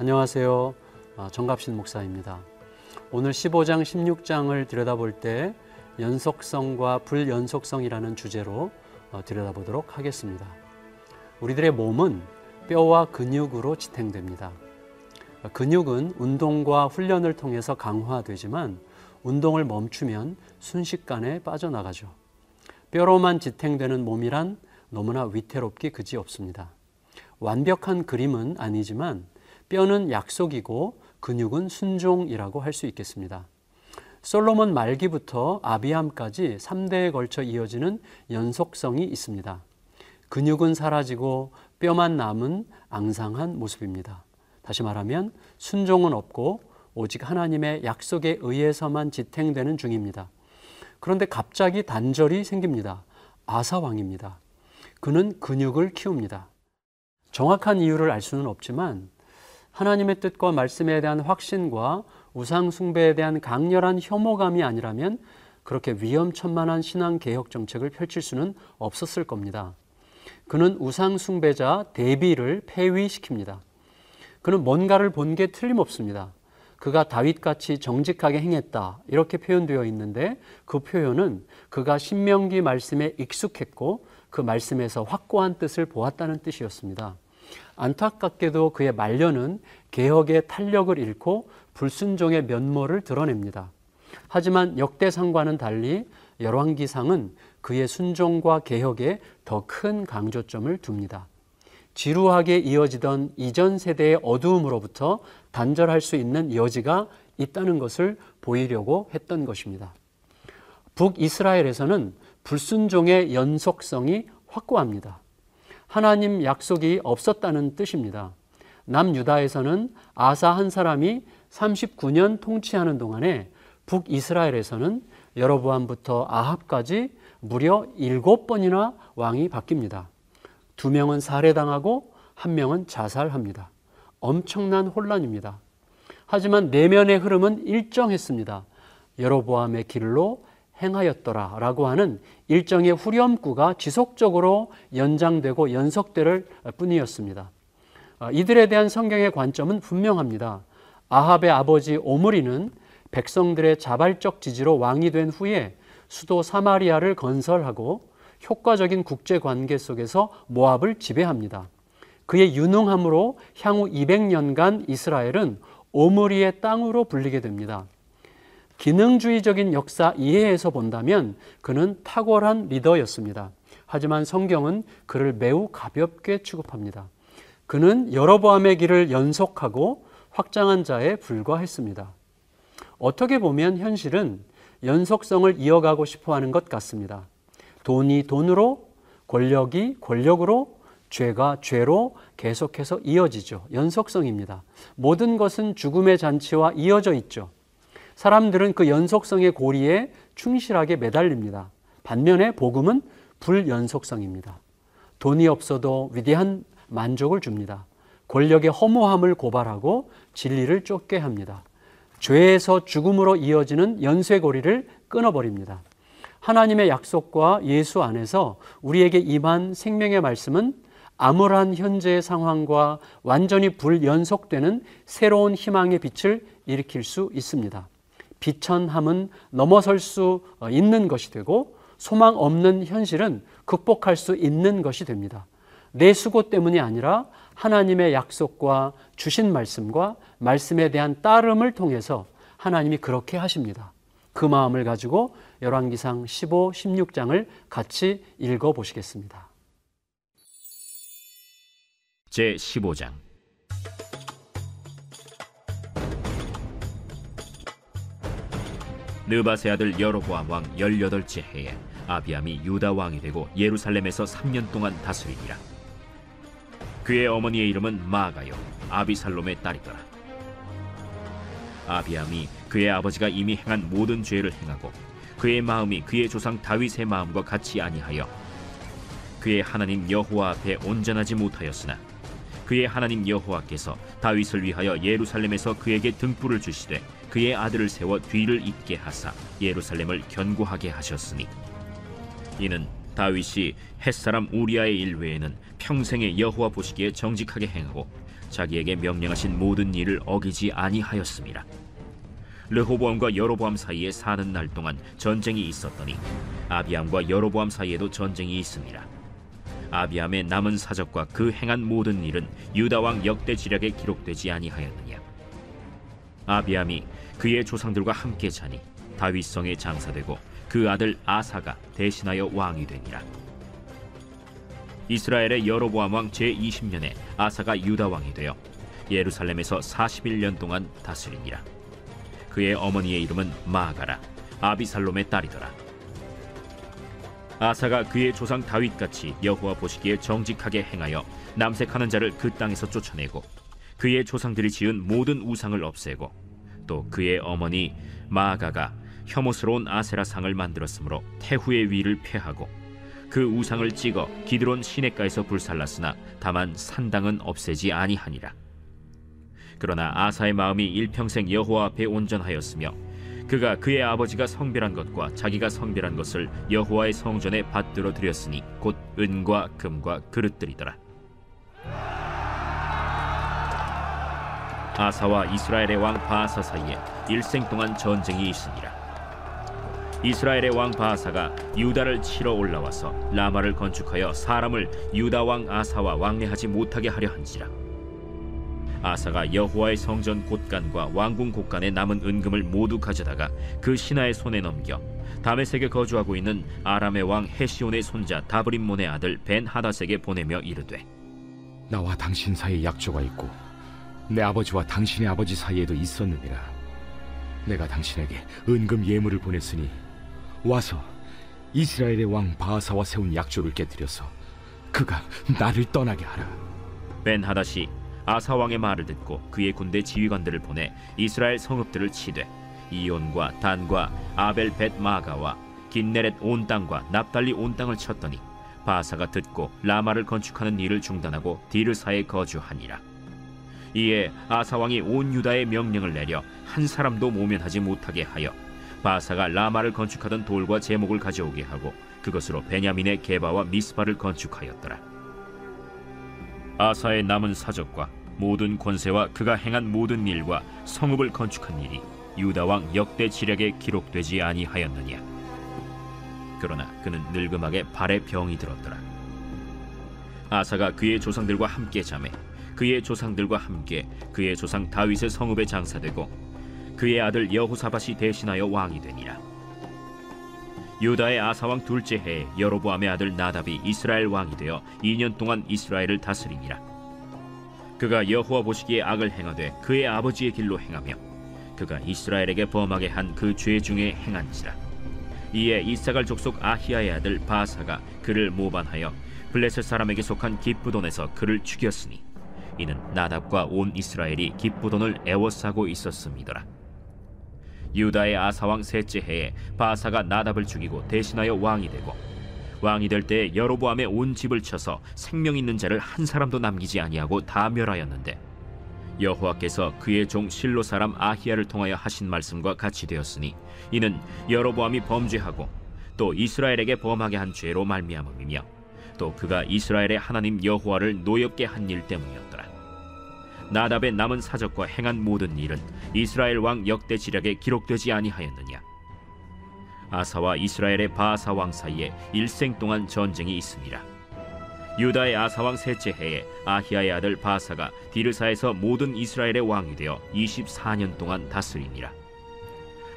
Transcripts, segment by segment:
안녕하세요. 아, 정갑신 목사입니다. 오늘 15장, 16장을 들여다볼 때 연속성과 불연속성이라는 주제로 어, 들여다보도록 하겠습니다. 우리들의 몸은 뼈와 근육으로 지탱됩니다. 근육은 운동과 훈련을 통해서 강화되지만 운동을 멈추면 순식간에 빠져나가죠. 뼈로만 지탱되는 몸이란 너무나 위태롭기 그지 없습니다. 완벽한 그림은 아니지만 뼈는 약속이고 근육은 순종이라고 할 수 있겠습니다. 솔로몬 말기부터 아비함까지 3대에 걸쳐 이어지는 연속성이 있습니다. 근육은 사라지고 뼈만 남은 앙상한 모습입니다. 다시 말하면 순종은 없고 오직 하나님의 약속에 의해서만 지탱되는 중입니다. 그런데 갑자기 단절이 생깁니다. 아사왕입니다. 그는 근육을 키웁니다. 정확한 이유를 알 수는 없지만 하나님의 뜻과 말씀에 대한 확신과 우상숭배에 대한 강렬한 혐오감이 아니라면 그렇게 위험천만한 신앙 개혁 정책을 펼칠 수는 없었을 겁니다. 그는 우상숭배자 대비를 폐위시킵니다. 그는 뭔가를 본 게 틀림없습니다. 그가 다윗같이 정직하게 행했다. 이렇게 표현되어 있는데 그 표현은 그가 신명기 말씀에 익숙했고 그 말씀에서 확고한 뜻을 보았다는 뜻이었습니다. 안타깝게도 그의 말년은 개혁의 탄력을 잃고 불순종의 면모를 드러냅니다. 하지만 역대상과는 달리 열왕기상은 그의 순종과 개혁에 더 큰 강조점을 둡니다. 지루하게 이어지던 이전 세대의 어두움으로부터 단절할 수 있는 여지가 있다는 것을 보이려고 했던 것입니다. 북이스라엘에서는 불순종의 연속성이 확고합니다. 하나님 약속이 없었다는 뜻입니다. 남유다에서는 아사 한 사람이 39년 통치하는 동안에 북이스라엘에서는 여로보암부터 아합까지 무려 7번이나 왕이 바뀝니다. 두 명은 살해당하고 한 명은 자살합니다. 엄청난 혼란입니다. 하지만 내면의 흐름은 일정했습니다. 여로보암의 길로 행하였더라 라고 하는 일정의 후렴구가 지속적으로 연장되고 연속될 뿐이었습니다. 아, 이들에 대한 성경의 관점은 분명합니다. 아합의 아버지 오므리는 백성들의 자발적 지지로 왕이 된 후에 수도 사마리아를 건설하고 효과적인 국제 관계 속에서 모압을 지배합니다. 그의 유능함으로 향후 200년간 이스라엘은 오므리의 땅으로 불리게 됩니다. 기능주의적인 역사 이해에서 본다면 그는 탁월한 리더였습니다. 하지만 성경은 그를 매우 가볍게 취급합니다. 그는 여러보암의 길을 연속하고 확장한 자에 불과했습니다. 어떻게 보면 현실은 연속성을 이어가고 싶어 하는 것 같습니다. 돈이 돈으로, 권력이 권력으로, 죄가 죄로 계속해서 이어지죠. 연속성입니다. 모든 것은 죽음의 잔치와 이어져 있죠. 사람들은 그 연속성의 고리에 충실하게 매달립니다. 반면에 복음은 불연속성입니다. 돈이 없어도 위대한 만족을 줍니다. 권력의 허무함을 고발하고 진리를 쫓게 합니다. 죄에서 죽음으로 이어지는 연쇄고리를 끊어버립니다. 하나님의 약속과 예수 안에서 우리에게 임한 생명의 말씀은 암울한 현재의 상황과 완전히 불연속되는 새로운 희망의 빛을 일으킬 수 있습니다. 비천함은 넘어설 수 있는 것이 되고 소망 없는 현실은 극복할 수 있는 것이 됩니다. 내 수고 때문이 아니라 하나님의 약속과 주신 말씀과 말씀에 대한 따름을 통해서 하나님이 그렇게 하십니다. 그 마음을 가지고 열왕기상 15, 16장을 같이 읽어 보시겠습니다. 제 15장 느바세 아들 여로보암 왕 열여덟 째 해에 아비암이 유다 왕이 되고 예루살렘에서 3년 동안 다스리니라. 그의 어머니의 이름은 마가요 아비살롬의 딸이더라. 아비암이 그의 아버지가 이미 행한 모든 죄를 행하고 그의 마음이 그의 조상 다윗의 마음과 같이 아니하여 그의 하나님 여호와 앞에 온전하지 못하였으나 그의 하나님 여호와께서 다윗을 위하여 예루살렘에서 그에게 등불을 주시되 그의 아들을 세워 뒤를 잇게 하사 예루살렘을 견고하게 하셨으니 이는 다윗이 햇사람 우리아의 일 외에는 평생에 여호와 보시기에 정직하게 행하고 자기에게 명령하신 모든 일을 어기지 아니하였습니다. 르호보암과 여로보암 사이에 사는 날 동안 전쟁이 있었더니 아비암과 여로보암 사이에도 전쟁이 있습니다. 아비암의 남은 사적과 그 행한 모든 일은 유다 왕 역대 지략에 기록되지 아니하였느냐? 아비암이 그의 조상들과 함께 자니 다윗 성에 장사되고 그 아들 아사가 대신하여 왕이 되니라. 이스라엘의 여로보암 왕 제20년에 아사가 유다 왕이 되어 예루살렘에서 41년 동안 다스리니라. 그의 어머니의 이름은 마가라 아비살롬의 딸이더라 아사가 그의 조상 다윗같이 여호와 보시기에 정직하게 행하여 남색하는 자를 그 땅에서 쫓아내고 그의 조상들이 지은 모든 우상을 없애고 또 그의 어머니 마아가가 혐오스러운 아세라 상을 만들었으므로 태후의 위를 폐하고 그 우상을 찍어 기드론 시내가에서 불살랐으나 다만 산당은 없애지 아니하니라. 그러나 아사의 마음이 일평생 여호와 앞에 온전하였으며 그가 그의 아버지가 성별한 것과 자기가 성별한 것을 여호와의 성전에 받들어 드렸으니 곧 은과 금과 그릇들이더라. 아사와 이스라엘의 왕 바하사 사이에 일생 동안 전쟁이 있으니라. 이스라엘의 왕 바하사가 유다를 치러 올라와서 라마를 건축하여 사람을 유다 왕 아사와 왕래하지 못하게 하려 한지라. 아사가 여호와의 성전 곳간과 왕궁 곳간에 남은 은금을 모두 가져다가 그 신하의 손에 넘겨 다메섹에 거주하고 있는 아람의 왕 헤시온의 손자 다브림몬의 아들 벤 하닷에게 보내며 이르되 나와 당신 사이에 약조가 있고 내 아버지와 당신의 아버지 사이에도 있었느니라. 내가 당신에게 은금 예물을 보냈으니 와서 이스라엘의 왕 바하사와 세운 약조를 깨뜨려서 그가 나를 떠나게 하라. 벤 하닷이 아사 왕의 말을 듣고 그의 군대 지휘관들을 보내 이스라엘 성읍들을 치되 이온과 단과 아벨 벳 마가와 긴네렛 온 땅과 납달리 온 땅을 쳤더니 바사가 듣고 라마를 건축하는 일을 중단하고 디르사에 거주하니라. 이에 아사 왕이 온 유다에 명령을 내려 한 사람도 모면하지 못하게 하여 바사가 라마를 건축하던 돌과 제목을 가져오게 하고 그것으로 베냐민의 게바와 미스바를 건축하였더라. 아사의 남은 사적과 모든 권세와 그가 행한 모든 일과 성읍을 건축한 일이 유다 왕 역대 지략에 기록되지 아니하였느냐? 그러나 그는 늙음하게 발에 병이 들었더라. 아사가 그의 조상들과 함께 잠에 그의 조상들과 함께 그의 조상 다윗의 성읍에 장사되고 그의 아들 여호사밧이 대신하여 왕이 되니라. 유다의 아사왕 둘째 해에 여로보암의 아들 나답이 이스라엘 왕이 되어 2년 동안 이스라엘을 다스리니라. 그가 여호와 보시기에 악을 행하되 그의 아버지의 길로 행하며 그가 이스라엘에게 범하게 한 그 죄 중에 행한지라. 이에 이사갈 족속 아히야의 아들 바사가 그를 모반하여 블레셋 사람에게 속한 기쁘돈에서 그를 죽였으니 이는 나답과 온 이스라엘이 기쁘돈을 애워싸고 있었음이더라. 유다의 아사왕 셋째 해에 바사가 나답을 죽이고 대신하여 왕이 되고 왕이 될때 여로보암의 온 집을 쳐서 생명 있는 자를 한 사람도 남기지 아니하고 다 멸하였는데 여호와께서 그의 종 실로 사람 아히야를 통하여 하신 말씀과 같이 되었으니 이는 여로보암이 범죄하고 또 이스라엘에게 범하게 한 죄로 말미암음이며 또 그가 이스라엘의 하나님 여호와를 노엽게 한 일 때문이었더라. 나답의 남은 사적과 행한 모든 일은 이스라엘 왕 역대 지략에 기록되지 아니하였느냐 아사와 이스라엘의 바사 왕 사이에 일생 동안 전쟁이 있으니라 유다의 아사 왕 셋째 해에 아히야의 아들 바사가 디르사에서 모든 이스라엘의 왕이 되어 24년 동안 다스리니라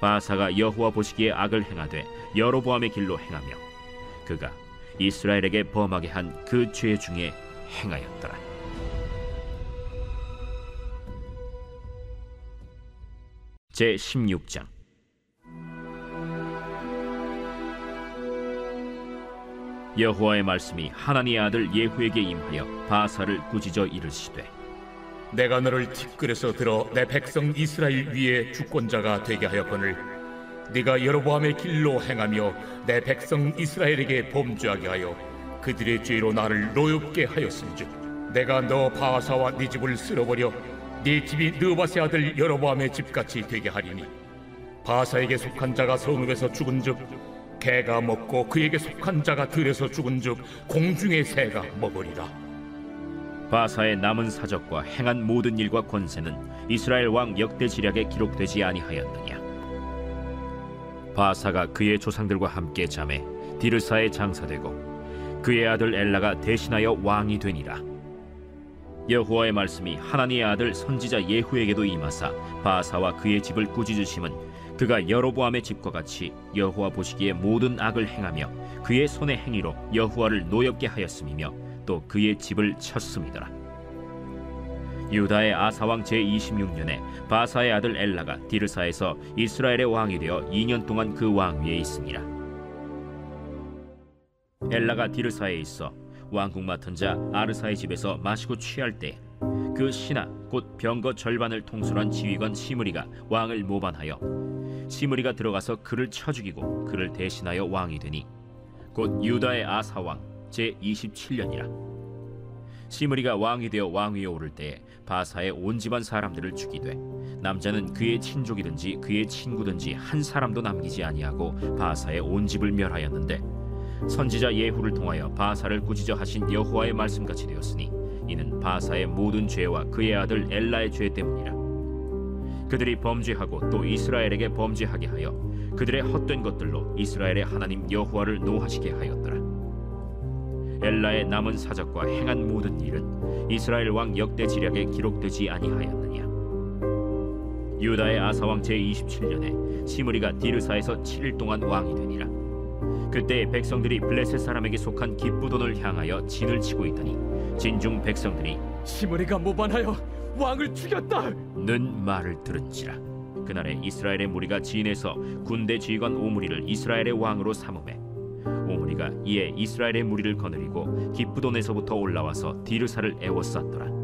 바사가 여호와 보시기에 악을 행하되 여로보암의 길로 행하며 그가 이스라엘에게 범하게 한 그 죄 중에 행하였더라. 제 16장 여호와의 말씀이 하나님의 아들 예후에게 임하여 바사를 꾸짖어 이르시되 내가 너를 티끌에서 들어 내 백성 이스라엘 위에 주권자가 되게 하였거늘 네가 여로보암의 길로 행하며 내 백성 이스라엘에게 범죄하게 하여 그들의 죄로 나를 노엽게 하였음즉 내가 너 바사와 네 집을 쓸어버려 네 집이 느바세 아들 여로보암의 집같이 되게 하리니 바사에게 속한 자가 성읍에서 죽은즉 개가 먹고 그에게 속한 자가 들에서 죽은즉 공중의 새가 먹으리라. 바사의 남은 사적과 행한 모든 일과 권세는 이스라엘 왕 역대 지략에 기록되지 아니하였느냐? 바사가 그의 조상들과 함께 잠에 디르사에 장사되고 그의 아들 엘라가 대신하여 왕이 되니라. 여호와의 말씀이 하나님의 아들 선지자 예후에게도 임하사 바사와 그의 집을 꾸짖으심은 그가 여로보암의 집과 같이 여호와 보시기에 모든 악을 행하며 그의 손의 행위로 여호와를 노엽게 하였음이며 또 그의 집을 쳤음이더라. 유다의 아사왕 제26년에 바사의 아들 엘라가 디르사에서 이스라엘의 왕이 되어 2년 동안 그 왕위에 있으니라. 엘라가 디르사에 있어 왕궁 맡은 자 아르사의 집에서 마시고 취할 때 그 신하 곧 병거 절반을 통솔한 지휘관 시므리가 왕을 모반하여 시므리가 들어가서 그를 쳐 죽이고 그를 대신하여 왕이 되니 곧 유다의 아사 왕 제 27년이라. 시므리가 왕이 되어 왕위에 오를 때에 바사의 온 집안 사람들을 죽이되 남자는 그의 친족이든지 그의 친구든지 한 사람도 남기지 아니하고 바사의 온 집을 멸하였는데 선지자 예후를 통하여 바사를 꾸짖어 하신 여호와의 말씀같이 되었으니 이는 바사의 모든 죄와 그의 아들 엘라의 죄 때문이라 그들이 범죄하고 또 이스라엘에게 범죄하게 하여 그들의 헛된 것들로 이스라엘의 하나님 여호와를 노하시게 하였더라. 엘라의 남은 사적과 행한 모든 일은 이스라엘 왕 역대 지략에 기록되지 아니하였느냐? 유다의 아사 왕 제27년에 시므리가 디르사에서 7일 동안 왕이 되니라. 그때 백성들이 블레셋 사람에게 속한 기쁘돈을 향하여 진을 치고 있더니 진중 백성들이 시므리가 모반하여 왕을 죽였다. 는 말을 들은지라. 그날에 이스라엘의 무리가 진에서 군대 지휘관 오므리를 이스라엘의 왕으로 삼음해 오므리가 이에 이스라엘의 무리를 거느리고 기쁘돈에서부터 올라와서 디르사를 애워쌌더라.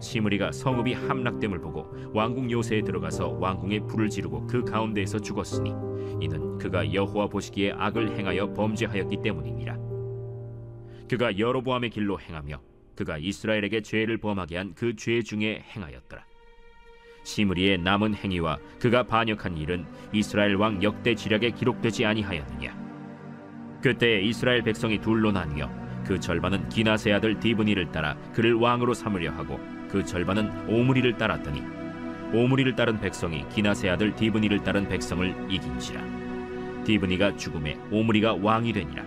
시므리가 성읍이 함락됨을 보고 왕궁 요새에 들어가서 왕궁에 불을 지르고 그 가운데에서 죽었으니 이는 그가 여호와 보시기에 악을 행하여 범죄하였기 때문이니라. 그가 여로보암의 길로 행하며 그가 이스라엘에게 죄를 범하게 한 그 죄 중에 행하였더라. 시므리의 남은 행위와 그가 반역한 일은 이스라엘 왕 역대 지략에 기록되지 아니하였느냐. 그때 이스라엘 백성이 둘로 나뉘어 그 절반은 기나세 아들 디브니를 따라 그를 왕으로 삼으려 하고 그 절반은 오므리를 따랐더니 오므리를 따른 백성이 기나세 아들 디브니를 따른 백성을 이긴지라. 디브니가 죽음에 오므리가 왕이 되니라.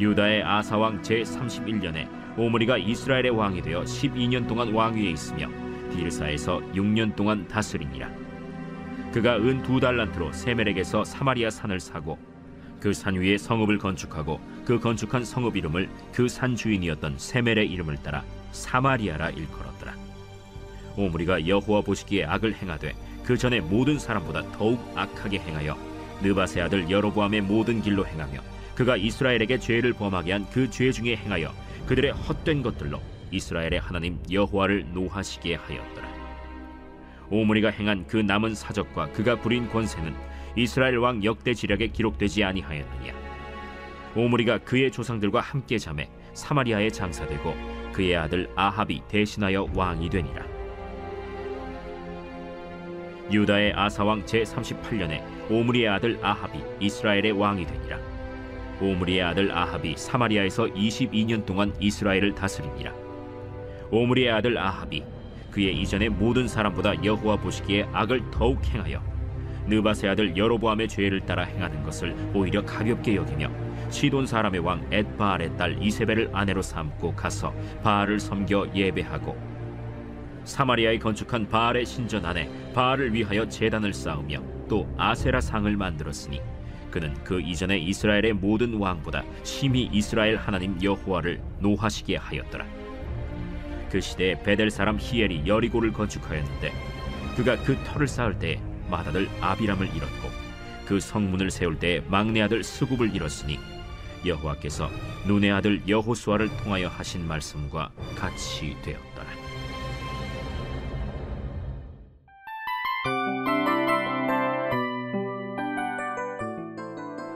유다의 아사왕 제31년에 오므리가 이스라엘의 왕이 되어 12년 동안 왕위에 있으며 딜사에서 6년 동안 다스리니라 그가 은 두 달란트로 세멜에게서 사마리아 산을 사고 그 산 위에 성읍을 건축하고 그 건축한 성읍 이름을 그 산 주인이었던 세멜의 이름을 따라 사마리아라 일컬었더라. 오므리가 여호와 보시기에 악을 행하되 그 전에 모든 사람보다 더욱 악하게 행하여 느바세 아들 여로보암의 모든 길로 행하며 그가 이스라엘에게 죄를 범하게 한 그 죄 중에 행하여 그들의 헛된 것들로 이스라엘의 하나님 여호와를 노하시게 하였더라. 오므리가 행한 그 남은 사적과 그가 부린 권세는 이스라엘 왕 역대 지략에 기록되지 아니하였느냐 오므리가 그의 조상들과 함께 잠에 사마리아에 장사되고 그의 아들 아합이 대신하여 왕이 되니라. 유다의 아사왕 제38년에 오므리의 아들 아합이 이스라엘의 왕이 되니라 오므리의 아들 아합이 사마리아에서 22년 동안 이스라엘을 다스리니라 오므리의 아들 아합이 그의 이전의 모든 사람보다 여호와 보시기에 악을 더욱 행하여 느바세 아들 여로보암의 죄를 따라 행하는 것을 오히려 가볍게 여기며 시돈 사람의 왕 엣바알의 딸 이세벨을 아내로 삼고 가서 바알을 섬겨 예배하고 사마리아에 건축한 바알의 신전 안에 바알을 위하여 제단을 쌓으며 또 아세라 상을 만들었으니 그는 그 이전에 이스라엘의 모든 왕보다 심히 이스라엘 하나님 여호와를 노하시게 하였더라. 그 시대에 베델 사람 히엘이 여리고를 건축하였는데 그가 그 터를 쌓을 때에 맏아들 아비람을 잃었고 그 성문을 세울 때에 막내 아들 스굽을 잃었으니 여호와께서 눈의 아들 여호수아를 통하여 하신 말씀과 같이 되었더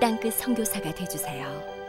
땅끝 선교사가 되주세요.